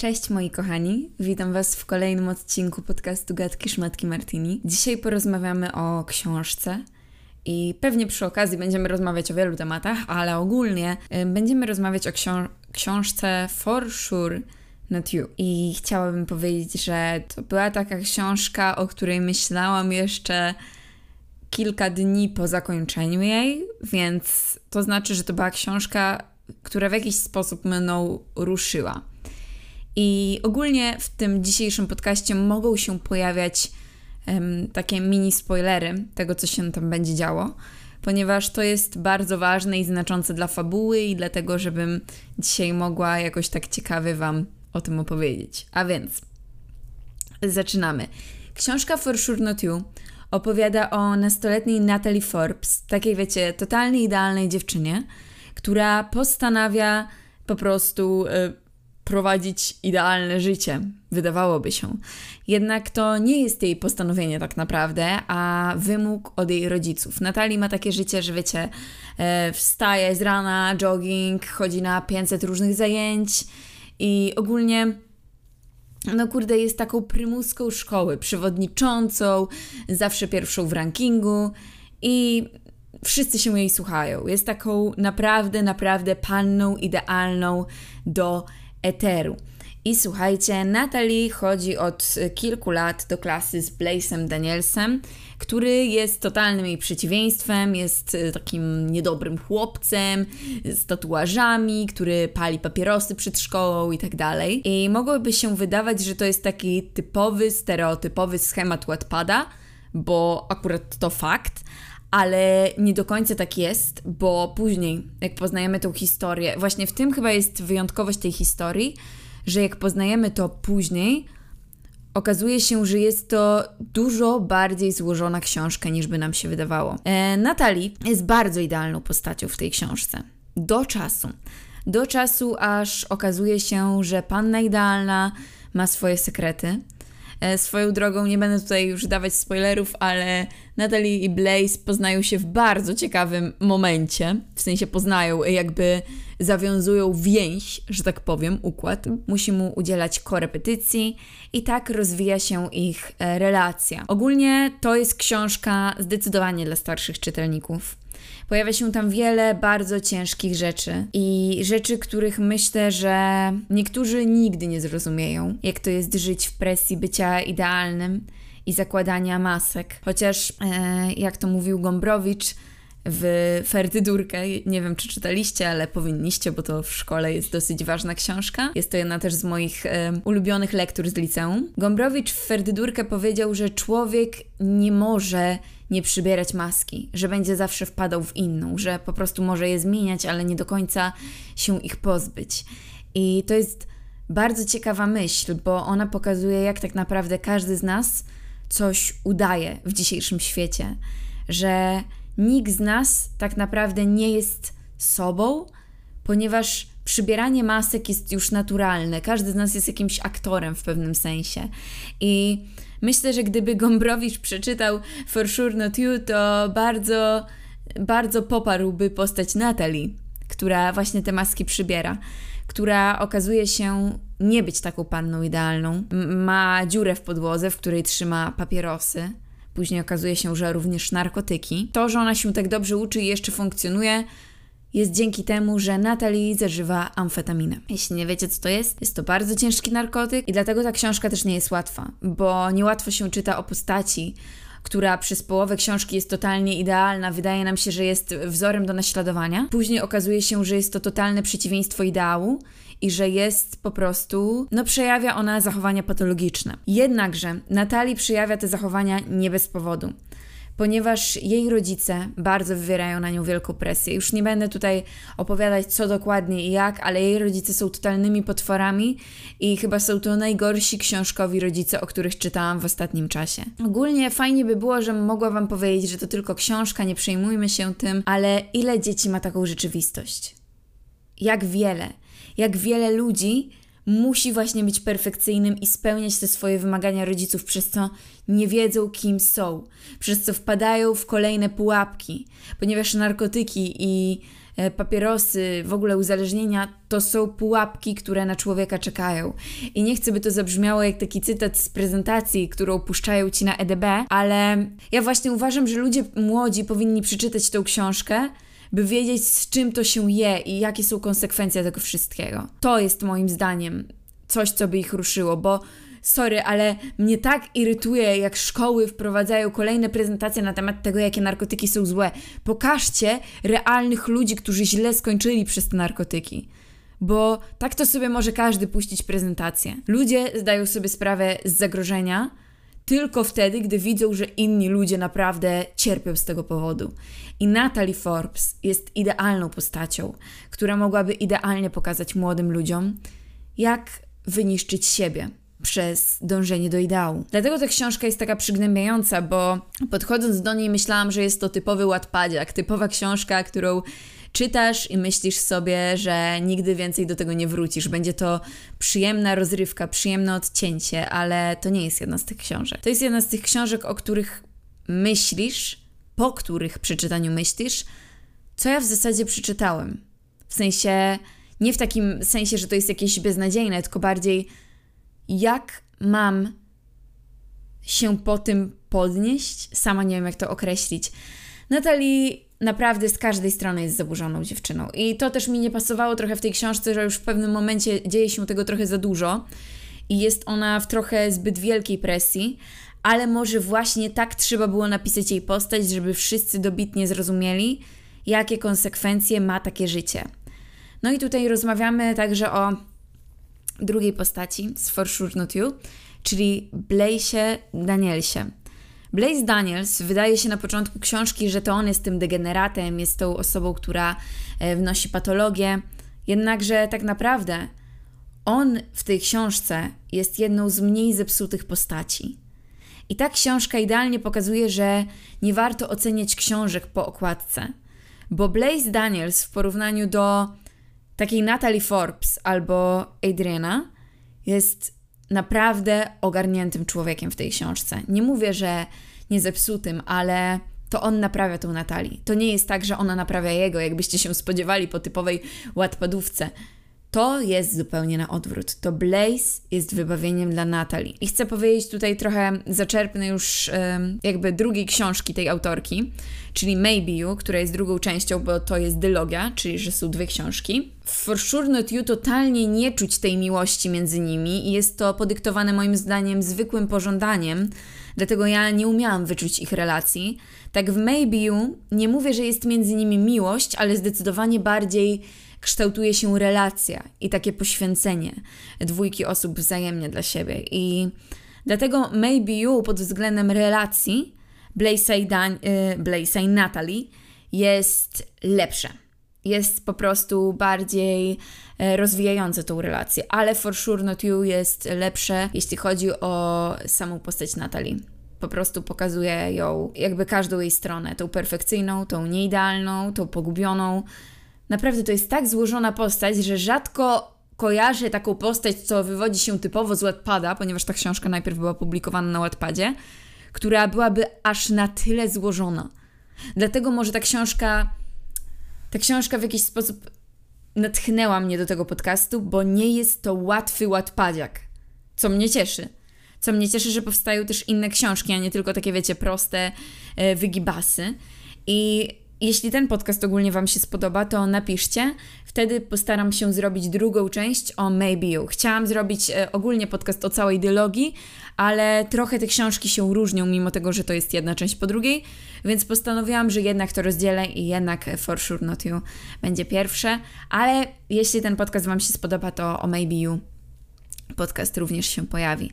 Cześć moi kochani, witam Was w kolejnym odcinku podcastu Gadki Szmatki Martini. Dzisiaj porozmawiamy o książce i pewnie przy okazji będziemy rozmawiać o wielu tematach, ale ogólnie y, będziemy rozmawiać o książ książce For Sure Not You. I chciałabym powiedzieć, że to była taka książka, o której myślałam jeszcze kilka dni po zakończeniu jej, więc to znaczy, że to była książka, która w jakiś sposób mną ruszyła. I ogólnie w tym dzisiejszym podcaście mogą się pojawiać um, takie mini spoilery tego, co się tam będzie działo, ponieważ to jest bardzo ważne i znaczące dla fabuły i dlatego, żebym dzisiaj mogła jakoś tak ciekawie Wam o tym opowiedzieć. A więc zaczynamy. Książka For Sure Not You opowiada o nastoletniej Natalie Forbes, takiej wiecie, totalnie idealnej dziewczynie, która postanawia po prostu y, prowadzić idealne życie, wydawałoby się. Jednak to nie jest jej postanowienie tak naprawdę, a wymóg od jej rodziców. Natalii ma takie życie, że wiecie, y, wstaje z rana, jogging, chodzi na 500 różnych zajęć i ogólnie no kurde, jest taką prymuską szkoły, przewodniczącą, zawsze pierwszą w rankingu i wszyscy się jej słuchają. Jest taką naprawdę, naprawdę panną idealną do eteru. I słuchajcie, Natalie chodzi od kilku lat do klasy z Blaze'em Danielsem, który jest totalnym jej przeciwieństwem, jest e, takim niedobrym chłopcem z tatuażami, który pali papierosy przed szkołą i tak dalej. I mogłoby się wydawać, że to jest taki typowy, stereotypowy schemat Wattpada, bo akurat to fakt, ale nie do końca tak jest, bo później, jak poznajemy tą historię, właśnie w tym chyba jest wyjątkowość tej historii, że jak poznajemy to później, okazuje się, że jest to dużo bardziej złożona książka niż by nam się wydawało. E, Natalii jest bardzo idealną postacią w tej książce. Do czasu. Do czasu, aż okazuje się, że panna idealna ma swoje sekrety. E, swoją drogą nie będę tutaj już dawać spoilerów, ale Natalie i Blaze poznają się w bardzo ciekawym momencie. W sensie poznają, jakby zawiązują więź, że tak powiem, układ. Musi mu udzielać korepetycji i tak rozwija się ich e, relacja. Ogólnie to jest książka zdecydowanie dla starszych czytelników. Pojawia się tam wiele bardzo ciężkich rzeczy i rzeczy, których myślę, że niektórzy nigdy nie zrozumieją, jak to jest żyć w presji bycia idealnym i zakładania masek. Chociaż, e, jak to mówił Gombrowicz, w Ferdydurkę. Nie wiem, czy czytaliście, ale powinniście, bo to w szkole jest dosyć ważna książka. Jest to jedna też z moich e, ulubionych lektur z liceum. Gombrowicz w Ferdydurkę powiedział, że człowiek nie może nie przybierać maski, że będzie zawsze wpadał w inną, że po prostu może je zmieniać, ale nie do końca się ich pozbyć. I to jest bardzo ciekawa myśl, bo ona pokazuje, jak tak naprawdę każdy z nas coś udaje w dzisiejszym świecie, że nikt z nas tak naprawdę nie jest sobą, ponieważ przybieranie masek jest już naturalne. Każdy z nas jest jakimś aktorem w pewnym sensie. I myślę, że gdyby Gombrowicz przeczytał For Sure Not You, to bardzo, bardzo poparłby postać Natalie, która właśnie te maski przybiera, która okazuje się nie być taką panną idealną. Ma dziurę w podłodze, w której trzyma papierosy Później okazuje się, że również narkotyki. To, że ona się tak dobrze uczy i jeszcze funkcjonuje, jest dzięki temu, że Natalie zażywa amfetaminę. Jeśli nie wiecie, co to jest, jest to bardzo ciężki narkotyk i dlatego ta książka też nie jest łatwa, bo niełatwo się czyta o postaci, która przez połowę książki jest totalnie idealna, wydaje nam się, że jest wzorem do naśladowania. Później okazuje się, że jest to totalne przeciwieństwo ideału i że jest po prostu, no przejawia ona zachowania patologiczne. Jednakże Natalii przejawia te zachowania nie bez powodu ponieważ jej rodzice bardzo wywierają na nią wielką presję. Już nie będę tutaj opowiadać, co dokładnie i jak, ale jej rodzice są totalnymi potworami i chyba są to najgorsi książkowi rodzice, o których czytałam w ostatnim czasie. Ogólnie fajnie by było, żebym mogła Wam powiedzieć, że to tylko książka, nie przejmujmy się tym, ale ile dzieci ma taką rzeczywistość? Jak wiele? Jak wiele ludzi musi właśnie być perfekcyjnym i spełniać te swoje wymagania rodziców, przez co nie wiedzą, kim są, przez co wpadają w kolejne pułapki, ponieważ narkotyki i e, papierosy, w ogóle uzależnienia, to są pułapki, które na człowieka czekają. I nie chcę, by to zabrzmiało jak taki cytat z prezentacji, którą puszczają ci na EDB, ale ja właśnie uważam, że ludzie młodzi powinni przeczytać tą książkę, by wiedzieć, z czym to się je i jakie są konsekwencje tego wszystkiego. To jest moim zdaniem coś, co by ich ruszyło, bo sorry, ale mnie tak irytuje, jak szkoły wprowadzają kolejne prezentacje na temat tego, jakie narkotyki są złe. Pokażcie realnych ludzi, którzy źle skończyli przez te narkotyki. Bo tak to sobie może każdy puścić prezentację. Ludzie zdają sobie sprawę z zagrożenia tylko wtedy, gdy widzą, że inni ludzie naprawdę cierpią z tego powodu. I Natalie Forbes jest idealną postacią, która mogłaby idealnie pokazać młodym ludziom, jak wyniszczyć siebie przez dążenie do ideału. Dlatego ta książka jest taka przygnębiająca, bo podchodząc do niej myślałam, że jest to typowy łatpadziak, typowa książka, którą czytasz i myślisz sobie, że nigdy więcej do tego nie wrócisz. Będzie to przyjemna rozrywka, przyjemne odcięcie, ale to nie jest jedna z tych książek. To jest jedna z tych książek, o których myślisz, po których przeczytaniu myślisz, co ja w zasadzie przeczytałem. W sensie, nie w takim sensie, że to jest jakieś beznadziejne, tylko bardziej jak mam się po tym podnieść? Sama nie wiem, jak to określić. Natalii naprawdę z każdej strony jest zaburzoną dziewczyną. I to też mi nie pasowało trochę w tej książce, że już w pewnym momencie dzieje się tego trochę za dużo i jest ona w trochę zbyt wielkiej presji, ale może właśnie tak trzeba było napisać jej postać, żeby wszyscy dobitnie zrozumieli, jakie konsekwencje ma takie życie. No i tutaj rozmawiamy także o drugiej postaci z For Sure Not You, czyli Blaise Danielsie. Blaise Daniels wydaje się na początku książki, że to on jest tym degeneratem, jest tą osobą, która e, wnosi patologię, jednakże tak naprawdę on w tej książce jest jedną z mniej zepsutych postaci. I ta książka idealnie pokazuje, że nie warto oceniać książek po okładce, bo Blaise Daniels w porównaniu do takiej Natalie Forbes albo Adriana jest naprawdę ogarniętym człowiekiem w tej książce. Nie mówię, że nie zepsutym, ale to on naprawia tą Natalii. To nie jest tak, że ona naprawia jego, jakbyście się spodziewali po typowej łatpadówce. To jest zupełnie na odwrót. To Blaze jest wybawieniem dla Natalii. I chcę powiedzieć tutaj trochę, zaczerpnę już jakby drugiej książki tej autorki, czyli Maybe You, która jest drugą częścią, bo to jest dylogia, czyli że są dwie książki. W For Sure Not You totalnie nie czuć tej miłości między nimi i jest to podyktowane moim zdaniem zwykłym pożądaniem, dlatego ja nie umiałam wyczuć ich relacji. Tak w Maybe You nie mówię, że jest między nimi miłość, ale zdecydowanie bardziej kształtuje się relacja i takie poświęcenie dwójki osób wzajemnie dla siebie. I dlatego Maybe You pod względem relacji Blaise i, Dan- y, Natalie jest lepsze. Jest po prostu bardziej e, rozwijające tą relację, ale For Sure Not You jest lepsze, jeśli chodzi o samą postać Natalie po prostu pokazuje ją jakby każdą jej stronę, tą perfekcyjną, tą nieidealną, tą pogubioną, Naprawdę to jest tak złożona postać, że rzadko kojarzę taką postać, co wywodzi się typowo z Wattpada, ponieważ ta książka najpierw była publikowana na Wattpadzie, która byłaby aż na tyle złożona. Dlatego może ta książka, ta książka w jakiś sposób natchnęła mnie do tego podcastu, bo nie jest to łatwy Wattpadziak, co mnie cieszy. Co mnie cieszy, że powstają też inne książki, a nie tylko takie, wiecie, proste e, wygibasy. I jeśli ten podcast ogólnie Wam się spodoba, to napiszcie. Wtedy postaram się zrobić drugą część o Maybe You. Chciałam zrobić e, ogólnie podcast o całej dylogii, ale trochę te książki się różnią, mimo tego, że to jest jedna część po drugiej, więc postanowiłam, że jednak to rozdzielę i jednak For Sure Not You będzie pierwsze. Ale jeśli ten podcast Wam się spodoba, to o Maybe You podcast również się pojawi.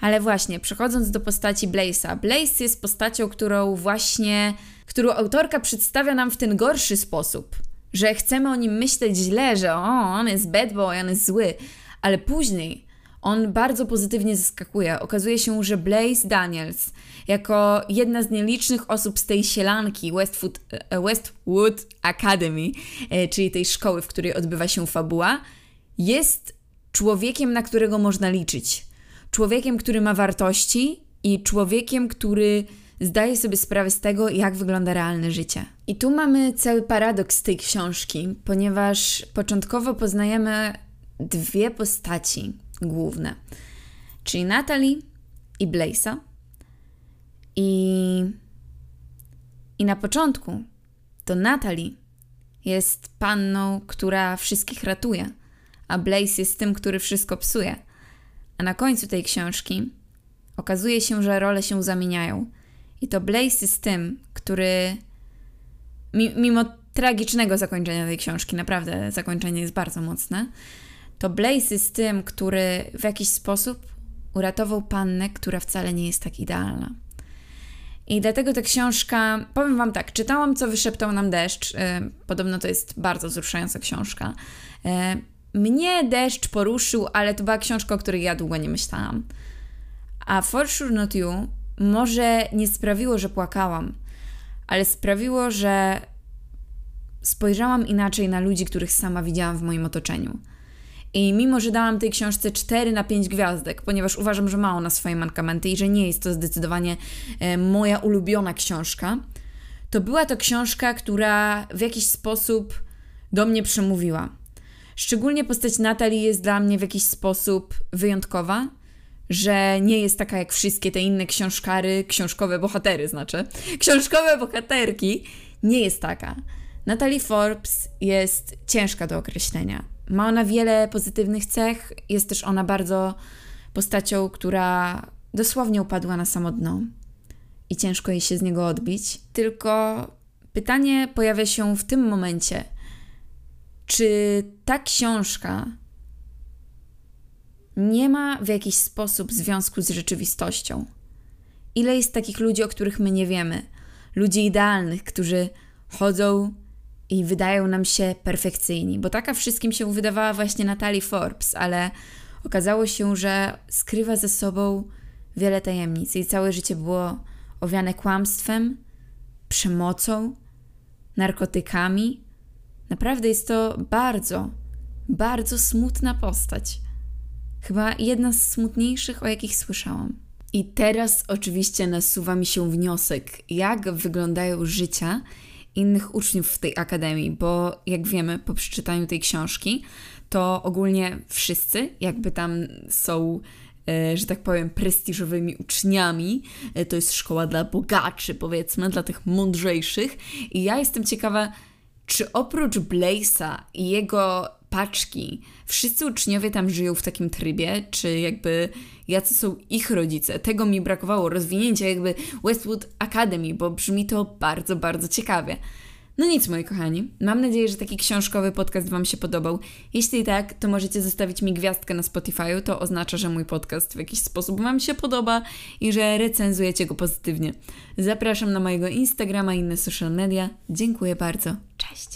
Ale właśnie, przechodząc do postaci Blaze'a. Blaze jest postacią, którą właśnie którą autorka przedstawia nam w ten gorszy sposób, że chcemy o nim myśleć źle, że o, on jest bad boy, on jest zły, ale później on bardzo pozytywnie zaskakuje. Okazuje się, że Blaze Daniels, jako jedna z nielicznych osób z tej sielanki Westwood, e, Westwood Academy, e, czyli tej szkoły, w której odbywa się fabuła, jest człowiekiem, na którego można liczyć. Człowiekiem, który ma wartości i człowiekiem, który zdaje sobie sprawę z tego, jak wygląda realne życie. I tu mamy cały paradoks tej książki, ponieważ początkowo poznajemy dwie postaci główne, czyli Natalie i Blaze'a. I, I na początku to Natalie jest panną, która wszystkich ratuje, a Blaze jest tym, który wszystko psuje. A na końcu tej książki okazuje się, że role się zamieniają. I to Blaze jest tym, który mimo tragicznego zakończenia tej książki, naprawdę zakończenie jest bardzo mocne, to Blaze jest tym, który w jakiś sposób uratował pannę, która wcale nie jest tak idealna. I dlatego ta książka, powiem Wam tak, czytałam, co wyszeptał nam deszcz. Yy, podobno to jest bardzo wzruszająca książka. Mnie deszcz poruszył, ale to była książka, o której ja długo nie myślałam. A For Sure Not You może nie sprawiło, że płakałam, ale sprawiło, że spojrzałam inaczej na ludzi, których sama widziałam w moim otoczeniu. I mimo, że dałam tej książce 4 na 5 gwiazdek, ponieważ uważam, że ma ona swoje mankamenty i że nie jest to zdecydowanie e, moja ulubiona książka, to była to książka, która w jakiś sposób do mnie przemówiła. Szczególnie postać Natalii jest dla mnie w jakiś sposób wyjątkowa, że nie jest taka jak wszystkie te inne książkary, książkowe bohatery znaczy, książkowe bohaterki, nie jest taka. Natalie Forbes jest ciężka do określenia. Ma ona wiele pozytywnych cech, jest też ona bardzo postacią, która dosłownie upadła na samo dno i ciężko jej się z niego odbić. Tylko pytanie pojawia się w tym momencie, czy ta książka nie ma w jakiś sposób związku z rzeczywistością? Ile jest takich ludzi, o których my nie wiemy? Ludzi idealnych, którzy chodzą i wydają nam się perfekcyjni, bo taka wszystkim się wydawała właśnie Natalie Forbes, ale okazało się, że skrywa ze sobą wiele tajemnic i całe życie było owiane kłamstwem, przemocą, narkotykami. Naprawdę jest to bardzo, bardzo smutna postać. Chyba jedna z smutniejszych, o jakich słyszałam. I teraz oczywiście nasuwa mi się wniosek, jak wyglądają życia innych uczniów w tej akademii, bo jak wiemy po przeczytaniu tej książki, to ogólnie wszyscy jakby tam są e, że tak powiem, prestiżowymi uczniami. E, to jest szkoła dla bogaczy, powiedzmy, dla tych mądrzejszych. I ja jestem ciekawa, czy oprócz Blaze'a i jego paczki, wszyscy uczniowie tam żyją w takim trybie, czy jakby jacy są ich rodzice. Tego mi brakowało, rozwinięcia jakby Westwood Academy, bo brzmi to bardzo, bardzo ciekawie. No nic, moi kochani. Mam nadzieję, że taki książkowy podcast Wam się podobał. Jeśli tak, to możecie zostawić mi gwiazdkę na Spotify. To oznacza, że mój podcast w jakiś sposób Wam się podoba i że recenzujecie go pozytywnie. Zapraszam na mojego Instagrama i inne social media. Dziękuję bardzo. Cześć!